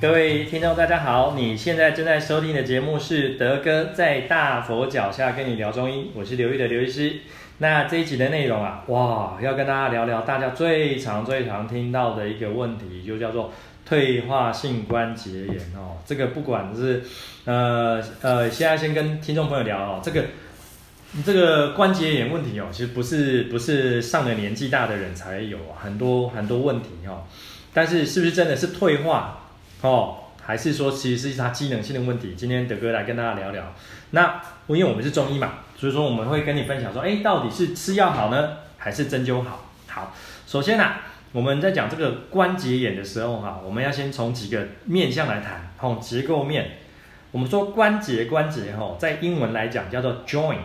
各位听众，大家好！你现在正在收听的节目是德哥在大佛脚下跟你聊中医，我是刘玉的刘医师。那这一集的内容啊，哇，要跟大家聊聊大家最常、最常听到的一个问题，就叫做退化性关节炎哦。这个不管是呃呃，现在先跟听众朋友聊哦，这个这个关节炎问题哦，其实不是不是上了年纪大的人才有很多很多问题哦。但是是不是真的是退化？哦，还是说其实是它机能性的问题？今天德哥来跟大家聊聊。那因为我们是中医嘛，所以说我们会跟你分享说，哎，到底是吃药好呢，还是针灸好？好，首先啊，我们在讲这个关节炎的时候哈，我们要先从几个面向来谈。哦，结构面，我们说关节关节哈，在英文来讲叫做 joint。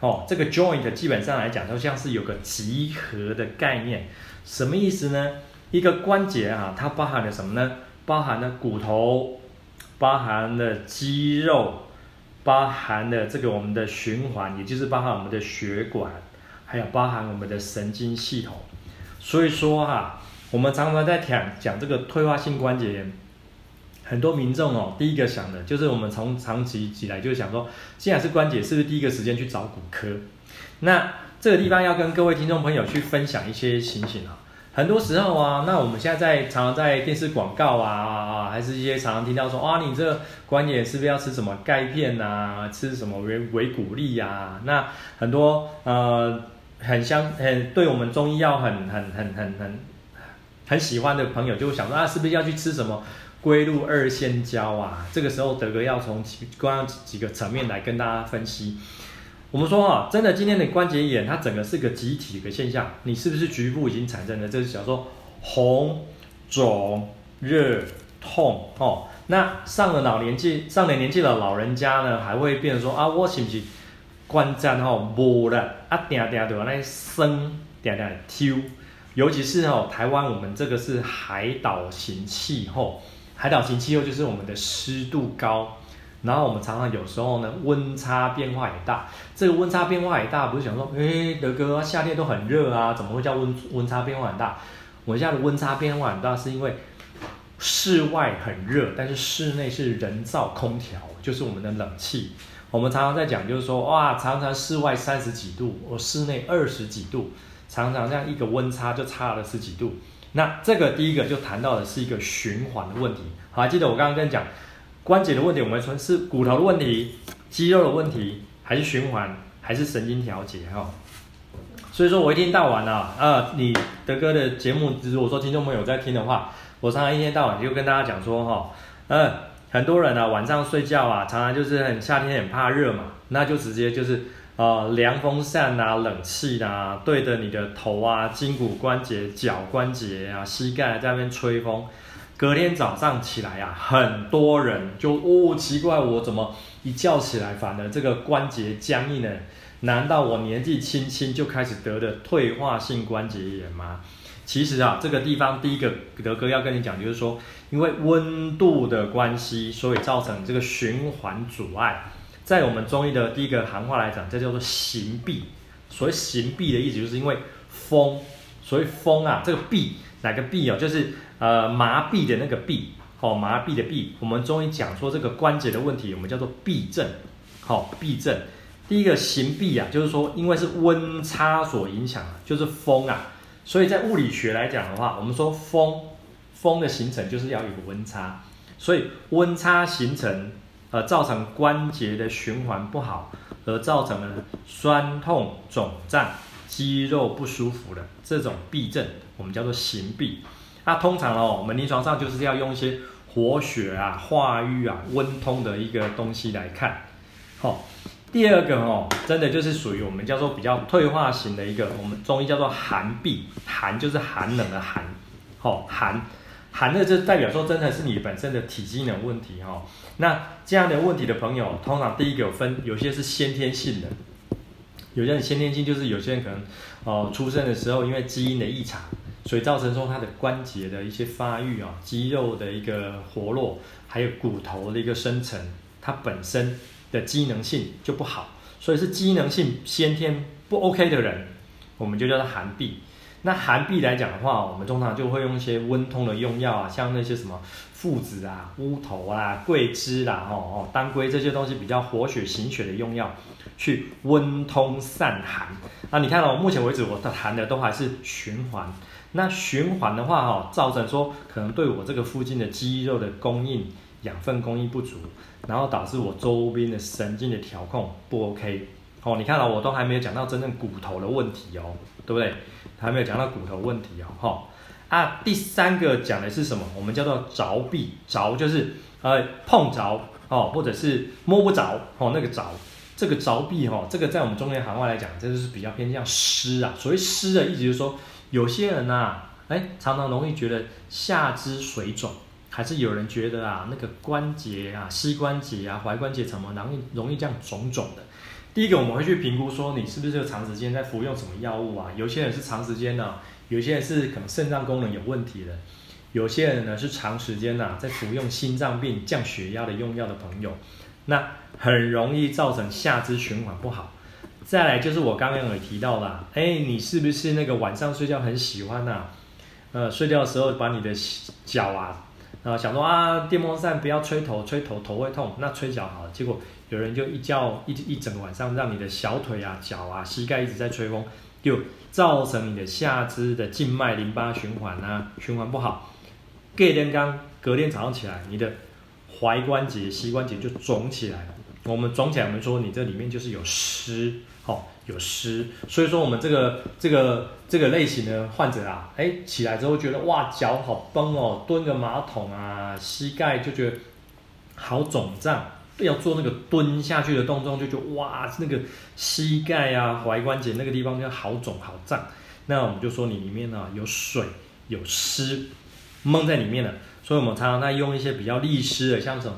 哦，这个 joint 基本上来讲就像是有个集合的概念。什么意思呢？一个关节啊，它包含了什么呢？包含了骨头，包含了肌肉，包含了这个我们的循环，也就是包含我们的血管，还有包含我们的神经系统。所以说哈、我们常常在讲讲这个退化性关节炎，很多民众哦，第一个想的就是我们从长期以来就是想说，既然是关节，是不是第一个时间去找骨科？那这个地方要跟各位听众朋友去分享一些情形啊。很多时候啊，那我们现在在常常在电视广告啊，还是一些常常听到说，啊，你这个关节是不是要吃什么钙片啊，吃什么维维骨力呀？那很多呃很相很对我们中医药很很很很很很喜欢的朋友就想说啊，是不是要去吃什么龟鹿二仙胶啊？这个时候德哥要从几关几个层面来跟大家分析。我们说啊，真的，今天的关节炎它整个是个集体的现象，你是不是局部已经产生了？这是叫做红、肿、热、痛哦。那上了老年纪、上了年纪的老人家呢，还会变成说啊，我是不是关节吼无了啊？点点的那生点点抽，尤其是哦，台湾我们这个是海岛型气候，海岛型气候就是我们的湿度高。然后我们常常有时候呢，温差变化也大。这个温差变化也大，不是想说，哎，德哥夏天都很热啊，怎么会叫温温差变化很大？我现在的温差变化很大，是因为室外很热，但是室内是人造空调，就是我们的冷气。我们常常在讲，就是说，哇，常常室外三十几度，我室内二十几度，常常这样一个温差就差了十几度。那这个第一个就谈到的是一个循环的问题。好，还记得我刚刚跟你讲。关节的问题，我们说是骨头的问题、肌肉的问题，还是循环，还是神经调节哈？所以说我一天到晚啊，啊，你德哥的节目，如果说听众朋友在听的话，我常常一天到晚就跟大家讲说哈，嗯，很多人啊晚上睡觉啊，常常就是很夏天很怕热嘛，那就直接就是呃凉风扇啊、冷气啊，对着你的头啊、筋骨关节、脚关节啊、膝盖在那边吹风。隔天早上起来、啊，很多人就哦奇怪，我怎么一觉起来反而这个关节僵硬呢？难道我年纪轻轻就开始得的退化性关节炎吗？其实啊，这个地方第一个德哥要跟你讲，就是说，因为温度的关系，所以造成这个循环阻碍。在我们中医的第一个行话来讲，这叫做行闭。所谓行闭的意思，就是因为风，所以风啊，这个闭哪个闭哦，就是。呃，麻痹的那个痹，好、麻痹的痹。我们中医讲说这个关节的问题，我们叫做痹症，好、哦，痹症。第一个行闭啊，就是说因为是温差所影响，就是风啊，所以在物理学来讲的话，我们说风，风的形成就是要有温差，所以温差形成，呃，造成关节的循环不好，而造成了酸痛、肿胀、肌肉不舒服的这种痹症，我们叫做行闭。那通常哦，我们临床上就是要用一些活血啊、化瘀啊、温通的一个东西来看。好、第二个哦，真的就是属于我们叫做比较退化型的一个，我们中医叫做寒痹，寒就是寒冷的寒。好、哦，寒寒的就代表说真的是你本身的体机能问题哈、哦。那这样的问题的朋友，通常第一个分，有些是先天性的，有些人先天性就是有些人可能哦出生的时候因为基因的异常。所以造成说它的关节的一些发育啊，肌肉的一个活络，还有骨头的一个生成，它本身的机能性就不好，所以是机能性先天不 OK 的人，我们就叫做寒痹。那寒痹来讲的话，我们通常就会用一些温通的用药啊，像那些什么附子啊、乌头啊、桂枝啦、哦哦当归这些东西比较活血行血的用药，去温通散寒。那你看到、目前为止我的谈的都还是循环。那循环的话，哈，造成说可能对我这个附近的肌肉的供应养分供应不足，然后导致我周边的神经的调控不 OK。哦，你看到、哦、我都还没有讲到真正骨头的问题哦，对不对？还没有讲到骨头问题哦，哈、哦。啊，第三个讲的是什么？我们叫做着壁，着就是呃碰着哦，或者是摸不着哦，那个着，这个着壁哈，这个在我们中原行话来讲，这就是比较偏向湿啊。所谓湿的意思就是说。有些人呐、啊，哎，常常容易觉得下肢水肿，还是有人觉得啊，那个关节啊，膝关节啊，踝关节怎么容易容易这样肿肿的？第一个我们会去评估说，你是不是长时间在服用什么药物啊？有些人是长时间呢，有些人是可能肾脏功能有问题的，有些人呢是长时间呐在服用心脏病降血压的用药的朋友，那很容易造成下肢循环不好。再来就是我刚刚有提到啦，哎，你是不是那个晚上睡觉很喜欢呐、啊？呃，睡觉的时候把你的脚啊，啊，想说啊，电风扇不要吹头，吹头头会痛，那吹脚好了。结果有人就一觉一一整晚上，让你的小腿啊、脚啊、膝盖一直在吹风，就造成你的下肢的静脉淋巴循环啊，循环不好。隔天刚隔天早上起来，你的踝关节、膝关节就肿起来。我们肿起来，我们说你这里面就是有湿。有湿，所以说我们这个这个这个类型的患者啊，哎，起来之后觉得哇，脚好绷哦，蹲个马桶啊，膝盖就觉得好肿胀，要做那个蹲下去的动作，就觉得哇，那个膝盖啊、踝关节那个地方就好肿好胀。那我们就说你里面呢、有水有湿蒙在里面了，所以我们常常在用一些比较利湿的，像什么。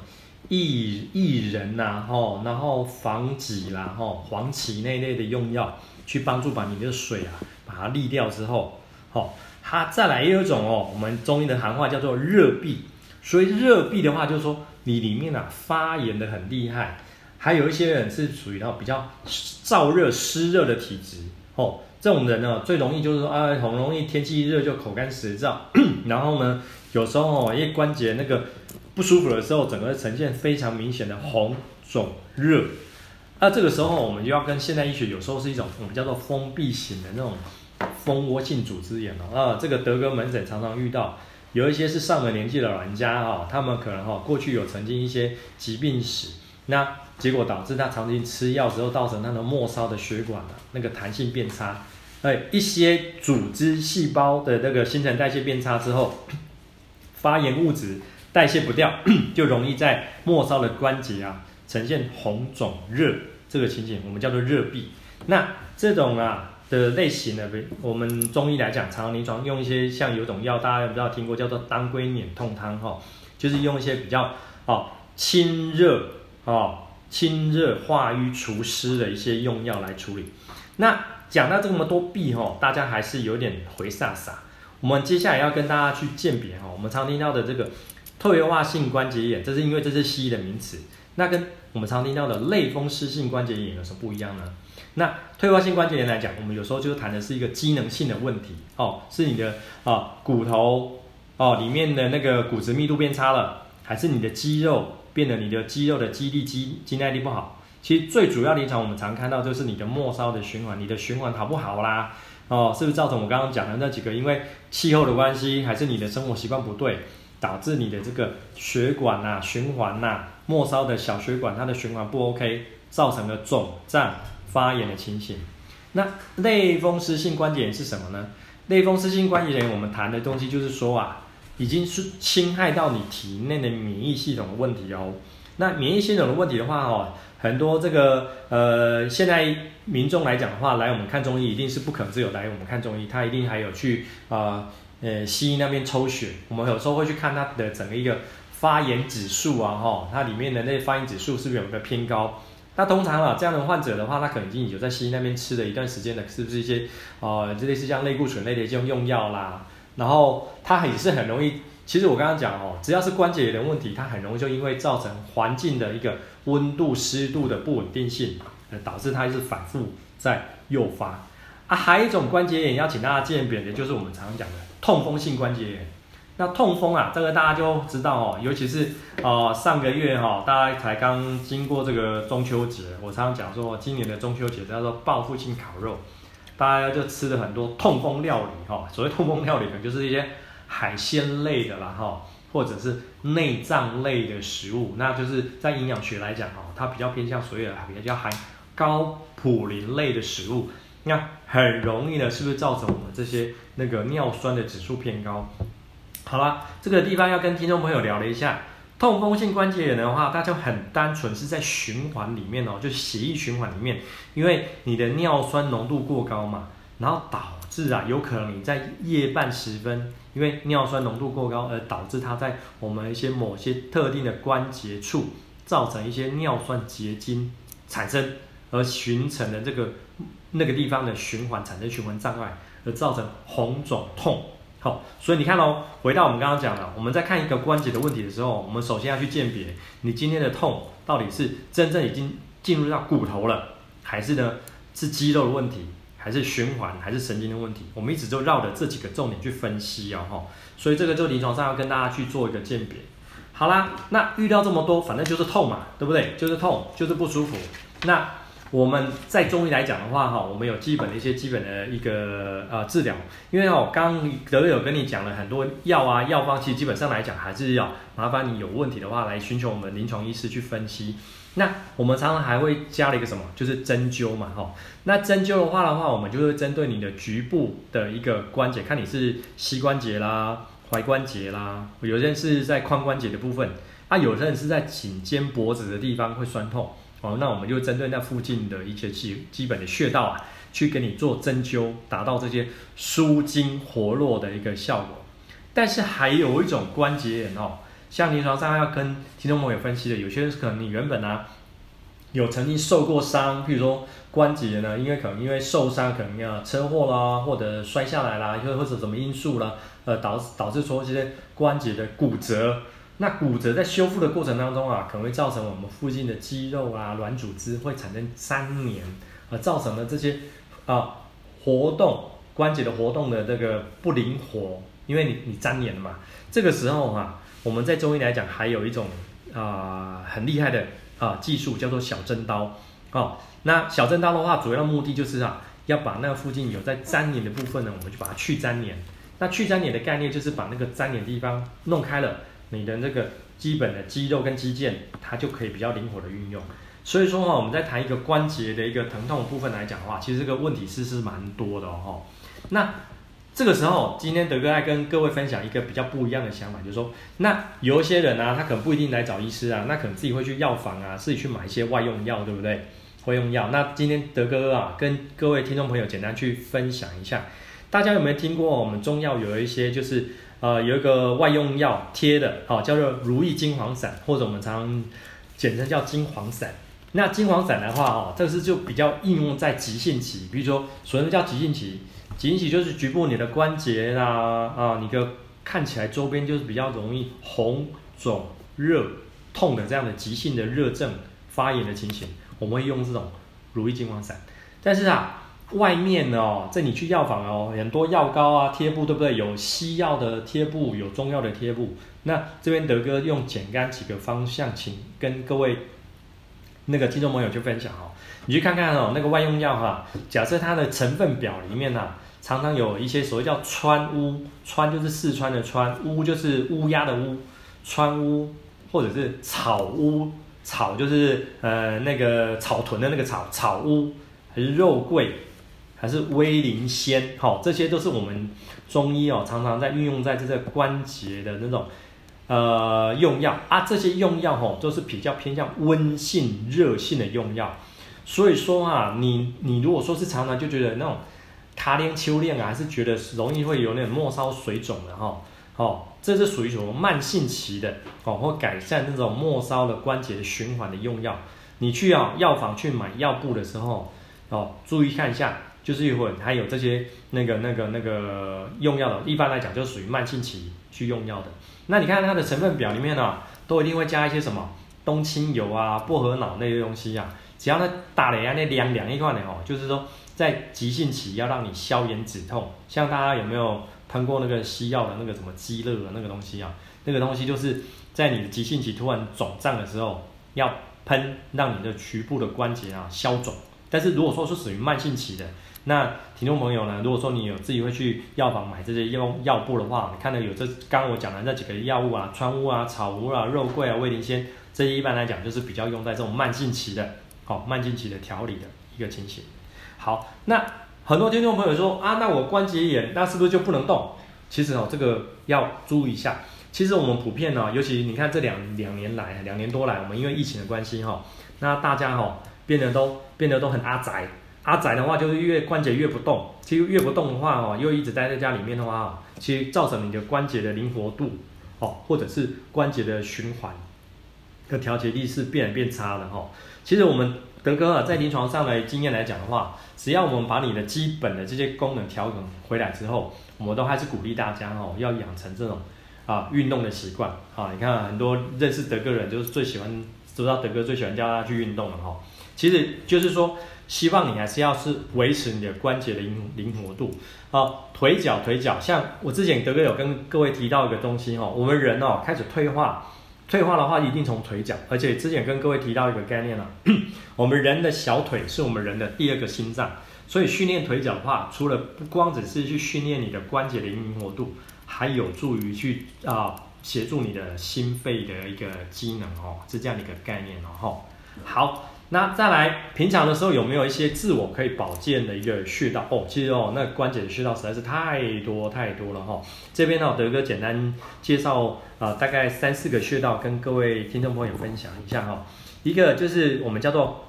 薏薏仁呐，吼，然后防己啦，吼，黄芪那类的用药，去帮助把你的水啊，把它利掉之后，吼，它再来有一种哦，我们中医的行话叫做热痹，所以热痹的话，就是说你里面啊发炎的很厉害，还有一些人是属于那比较燥热湿热的体质，吼，这种人呢最容易就是说啊，很容易天气一热就口干舌燥，然后呢，有时候哦，因为关节那个。不舒服的时候，整个呈现非常明显的红肿热。那这个时候，我们就要跟现代医学有时候是一种我们叫做封闭型的那种蜂窝性组织炎哦。啊，这个德哥门诊常常遇到，有一些是上了年纪的老人家哈，他们可能哈过去有曾经一些疾病史，那结果导致他长期吃药之后，造成他的末梢的血管啊那个弹性变差，哎，一些组织细胞的那个新陈代谢变差之后，发炎物质。代谢不掉，就容易在末梢的关节啊呈现红肿热这个情景，我们叫做热痹。那这种啊的类型呢，我们中医来讲，常常临床用一些像有种药，大家有知道听过，叫做当归碾痛汤哈，就是用一些比较哦清热哦清热化瘀除湿的一些用药来处理。那讲到这么多痹哈，大家还是有点回煞煞。我们接下来要跟大家去鉴别哈，我们常听到的这个。退化性关节炎，这是因为这是西医的名词。那跟我们常听到的类风湿性关节炎有什么不一样呢？那退化性关节炎来讲，我们有时候就谈的是一个机能性的问题哦，是你的啊、骨头哦里面的那个骨质密度变差了，还是你的肌肉变得你的肌肉的肌力肌肌耐力不好？其实最主要的一场我们常看到就是你的末梢的循环，你的循环好不好啦？哦，是不是造成我刚刚讲的那几个？因为气候的关系，还是你的生活习惯不对？导致你的这个血管呐、循环呐、末梢的小血管它的循环不 OK，造成了肿胀发炎的情形。那类风湿性关节炎是什么呢？类风湿性关节炎我们谈的东西就是说啊，已经是侵害到你体内的免疫系统的问题哦。那免疫系统的问题的话哦，很多这个呃现在民众来讲的话，来我们看中医一定是不可能只有来我们看中医，他一定还有去啊。呃，西医那边抽血，我们有时候会去看它的整个一个发炎指数啊，哈，它里面的那发炎指数是不是有个偏高？那通常啊，这样的患者的话，他可能已经有在西医那边吃了一段时间了，是不是一些呃，类似像类固醇类的这种用药啦？然后它也是很容易，其实我刚刚讲哦，只要是关节炎的问题，它很容易就因为造成环境的一个温度湿度的不稳定性，呃，导致它一直反复在诱发。啊，还有一种关节炎要请大家鉴别的，就是我们常常讲的痛风性关节炎。那痛风啊，这个大家就知道哦，尤其是呃上个月哈、哦，大家才刚经过这个中秋节，我常常讲说，今年的中秋节叫做报复性烤肉，大家就吃了很多痛风料理哈、哦。所谓痛风料理呢，就是一些海鲜类的啦哈、或者是内脏类的食物，那就是在营养学来讲哈，它比较偏向所谓的比较含高普林类的食物，那很容易呢，是不是造成我们这些那个尿酸的指数偏高？好了，这个地方要跟听众朋友聊了一下，痛风性关节炎的话，它就很单纯是在循环里面哦，就血液循环里面，因为你的尿酸浓度过高嘛，然后导致啊，有可能你在夜半时分，因为尿酸浓度过高而导致它在我们一些某些特定的关节处造成一些尿酸结晶产生，而形成的这个那个地方的循环产生循环障碍，而造成红肿痛。好，所以你看哦，回到我们刚刚讲的，我们在看一个关节的问题的时候，我们首先要去鉴别你今天的痛到底是真正已经进入到骨头了，还是呢是肌肉的问题，还是循环，还是神经的问题？我们一直就绕着这几个重点去分析哦，哈。所以这个就临床上要跟大家去做一个鉴别。好啦，那遇到这么多，反正就是痛嘛，对不对？就是痛，就是不舒服。那我们在中医来讲的话，哈，我们有基本的一些基本的一个呃治疗，因为哦，刚刚德有跟你讲了很多药啊，药方其实基本上来讲还是要麻烦你有问题的话来寻求我们临床医师去分析。那我们常常还会加了一个什么，就是针灸嘛，哈。那针灸的话的话，我们就是针对你的局部的一个关节，看你是膝关节啦、踝关节啦，有些人是在髋关节的部分，啊，有些人是在颈肩脖子的地方会酸痛。哦，那我们就针对那附近的一些基基本的穴道啊，去给你做针灸，达到这些舒筋活络的一个效果。但是还有一种关节炎哦，像临床上要跟听众朋友分析的，有些人可能你原本呢、啊、有曾经受过伤，譬如说关节呢，因为可能因为受伤，可能要车祸啦，或者摔下来啦，又或者什么因素啦，呃，导导致说这些关节的骨折。那骨折在修复的过程当中啊，可能会造成我们附近的肌肉啊、软组织会产生粘连，而造成了这些啊活动关节的活动的这个不灵活，因为你你粘连了嘛。这个时候啊，我们在中医来讲还有一种啊很厉害的啊技术叫做小针刀哦。那小针刀的话，主要目的就是啊要把那附近有在粘连的部分呢，我们就把它去粘连。那去粘连的概念就是把那个粘连的地方弄开了。你的这个基本的肌肉跟肌腱，它就可以比较灵活的运用。所以说哈，我们在谈一个关节的一个疼痛部分来讲的话，其实这个问题是是蛮多的哦。那这个时候，今天德哥来跟各位分享一个比较不一样的想法，就是说，那有一些人啊，他可能不一定来找医师啊，那可能自己会去药房啊，自己去买一些外用药，对不对？会用药。那今天德哥啊，跟各位听众朋友简单去分享一下，大家有没有听过我们中药有一些就是。呃，有一个外用药贴的，好、叫做如意金黄散，或者我们常常简称叫金黄散。那金黄散的话，哦，这是就比较应用在急性期，比如说，所谓叫急性期，急性期就是局部你的关节啦，啊，你的看起来周边就是比较容易红肿热痛的这样的急性的热症发炎的情形，我们会用这种如意金黄散。但是啊。外面哦，在你去药房哦，很多药膏啊、贴布，对不对？有西药的贴布，有中药的贴布。那这边德哥用简单几个方向，请跟各位那个听众朋友去分享哦。你去看看哦，那个外用药哈，假设它的成分表里面呢，常常有一些所谓叫川乌，川就是四川的川，乌就是乌鸦的乌，川乌或者是草乌，草就是呃那个草屯的那个草，草乌还是肉桂。还是威灵仙，好，这些都是我们中医哦，常常在运用在这个关节的那种呃用药啊。这些用药吼都是比较偏向温性、热性的用药。所以说啊，你你如果说是常常就觉得那种卡连秋练啊，还是觉得容易会有那种末梢水肿的哈，哦，这是属于什么慢性期的哦，或改善那种末梢的关节的循环的用药。你去啊药房去买药布的时候哦，注意看一下。就是一会还有这些那个那个那个用药的，一般来讲就属于慢性期去用药的。那你看它的成分表里面呢、啊，都一定会加一些什么冬青油啊、薄荷脑那些东西啊。只要它打雷啊，那凉凉一块的哦，就是说在急性期要让你消炎止痛。像大家有没有喷过那个西药的那个什么鸡乐的那个东西啊？那个东西就是在你的急性期突然肿胀的时候要喷，让你的局部的关节啊消肿。但是如果说是属于慢性期的，那听众朋友呢，如果说你有自己会去药房买这些药药布的话，你看到有这刚我讲的那几个药物啊，川乌啊、草乌啊、肉桂啊、威灵仙，这些一般来讲就是比较用在这种慢性期的，好、哦，慢性期的调理的一个情形。好，那很多听众朋友说啊，那我关节炎，那是不是就不能动？其实哦，这个要注意一下。其实我们普遍呢，尤其你看这两两年来，两年多来，我们因为疫情的关系哈，那大家哈变得都变得都很阿宅。阿宅的话，就是越关节越不动。其实越不动的话，哦，又一直待在家里面的话，其实造成你的关节的灵活度，哦，或者是关节的循环的调节力是变变差的，哈。其实我们德哥啊，在临床上的经验来讲的话，只要我们把你的基本的这些功能调整回来之后，我们都还是鼓励大家，哦，要养成这种啊运动的习惯。啊，你看很多认识德哥人，就是最喜欢，知道德哥最喜欢叫他去运动了，哈。其实就是说。希望你还是要是维持你的关节的灵灵活度啊，腿脚腿脚，像我之前德哥有跟各位提到一个东西哈，我们人哦开始退化，退化的话一定从腿脚，而且之前跟各位提到一个概念啊，我们人的小腿是我们人的第二个心脏，所以训练腿脚的话，除了不光只是去训练你的关节的灵活度，还有助于去啊协助你的心肺的一个机能哦，是这样的一个概念哦，好。那再来，平常的时候有没有一些自我可以保健的一个穴道哦？其实哦，那关节的穴道实在是太多太多了哈、哦。这边呢，德哥简单介绍啊、大概三四个穴道跟各位听众朋友分享一下哈、哦。一个就是我们叫做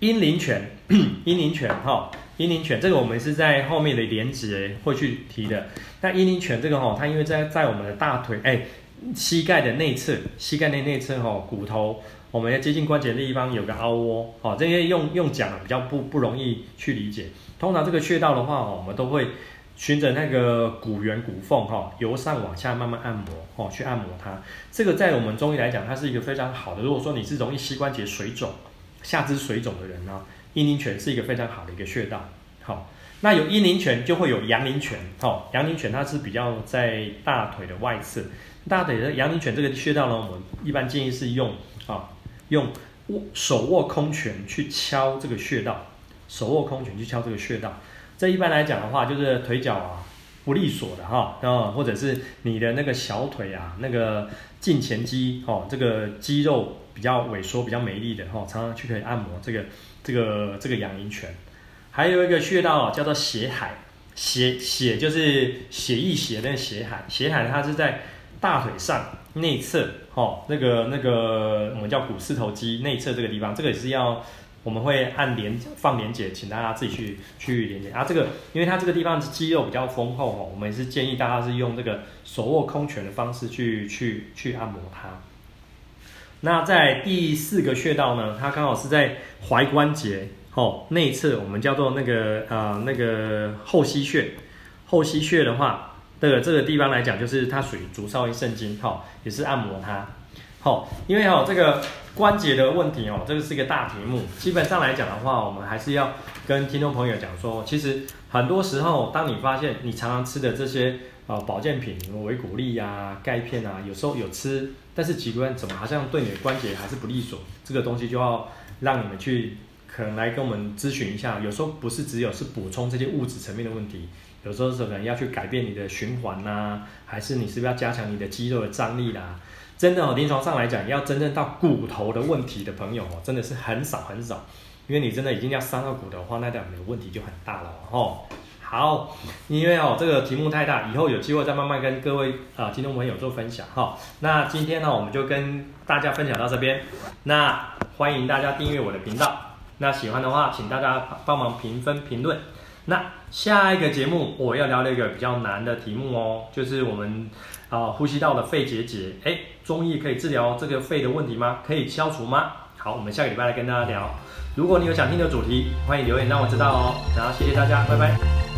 阴陵泉，阴陵泉哈，阴陵泉这个我们是在后面的连结会去提的。那阴陵泉这个哈、哦，它因为在在我们的大腿哎，膝盖的内侧，膝盖的内侧哈、哦，骨头。我们要接近关节的地方有个凹窝，哦，这些用用讲比较不不容易去理解。通常这个穴道的话，哦，我们都会循着那个骨缘骨缝，哈，由上往下慢慢按摩，哦，去按摩它。这个在我们中医来讲，它是一个非常好的。如果说你是容易膝关节水肿、下肢水肿的人呢，阴陵泉是一个非常好的一个穴道。好，那有阴陵泉就会有阳陵泉，好，阳陵泉它是比较在大腿的外侧。大腿的阳陵泉这个穴道呢，我们一般建议是用，啊。用握手握空拳去敲这个穴道，手握空拳去敲这个穴道。这一般来讲的话，就是腿脚啊不利索的哈，然后，或者是你的那个小腿啊，那个胫前肌哦，这个肌肉比较萎缩、比较没力的哈，常常去可以按摩这个这个这个阳陵泉。还有一个穴道叫做血海，血血就是血液血那个血海，血海它是在大腿上内侧。哦，那个那个我们叫股四头肌内侧这个地方，这个也是要我们会按连放连结，请大家自己去去连结啊。这个因为它这个地方是肌肉比较丰厚哦，我们也是建议大家是用这个手握空拳的方式去去去按摩它。那在第四个穴道呢，它刚好是在踝关节哦内侧，我们叫做那个啊、呃、那个后溪穴。后溪穴的话。这个这个地方来讲，就是它属于足少阴肾经，哈，也是按摩它，好，因为哈这个关节的问题哦，这个是一个大题目。基本上来讲的话，我们还是要跟听众朋友讲说，其实很多时候，当你发现你常常吃的这些呃保健品，维骨力呀、钙片啊，有时候有吃，但是几个人怎么好像对你的关节还是不利索，这个东西就要让你们去可能来跟我们咨询一下。有时候不是只有是补充这些物质层面的问题。有时候是可能要去改变你的循环呐、还是你是不是要加强你的肌肉的张力啦？真的哦，临床上来讲，要真正到骨头的问题的朋友哦，真的是很少很少，因为你真的已经要伤到骨头的话，那代表你的问题就很大了哦。好，因为哦这个题目太大，以后有机会再慢慢跟各位啊听众朋友做分享哈、哦。那今天呢，我们就跟大家分享到这边。那欢迎大家订阅我的频道，那喜欢的话，请大家帮忙评分评论。那下一个节目我要聊了一个比较难的题目哦，就是我们啊、呃、呼吸道的肺结节，哎，中医可以治疗这个肺的问题吗？可以消除吗？好，我们下个礼拜来跟大家聊。如果你有想听的主题，欢迎留言让我知道哦。然后谢谢大家，拜拜。